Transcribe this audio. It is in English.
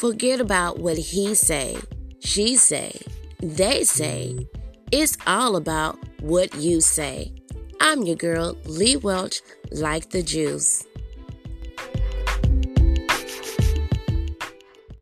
Forget about what he say, she say, they say. It's all about what you say. I'm your girl, Lee Welch, like the juice.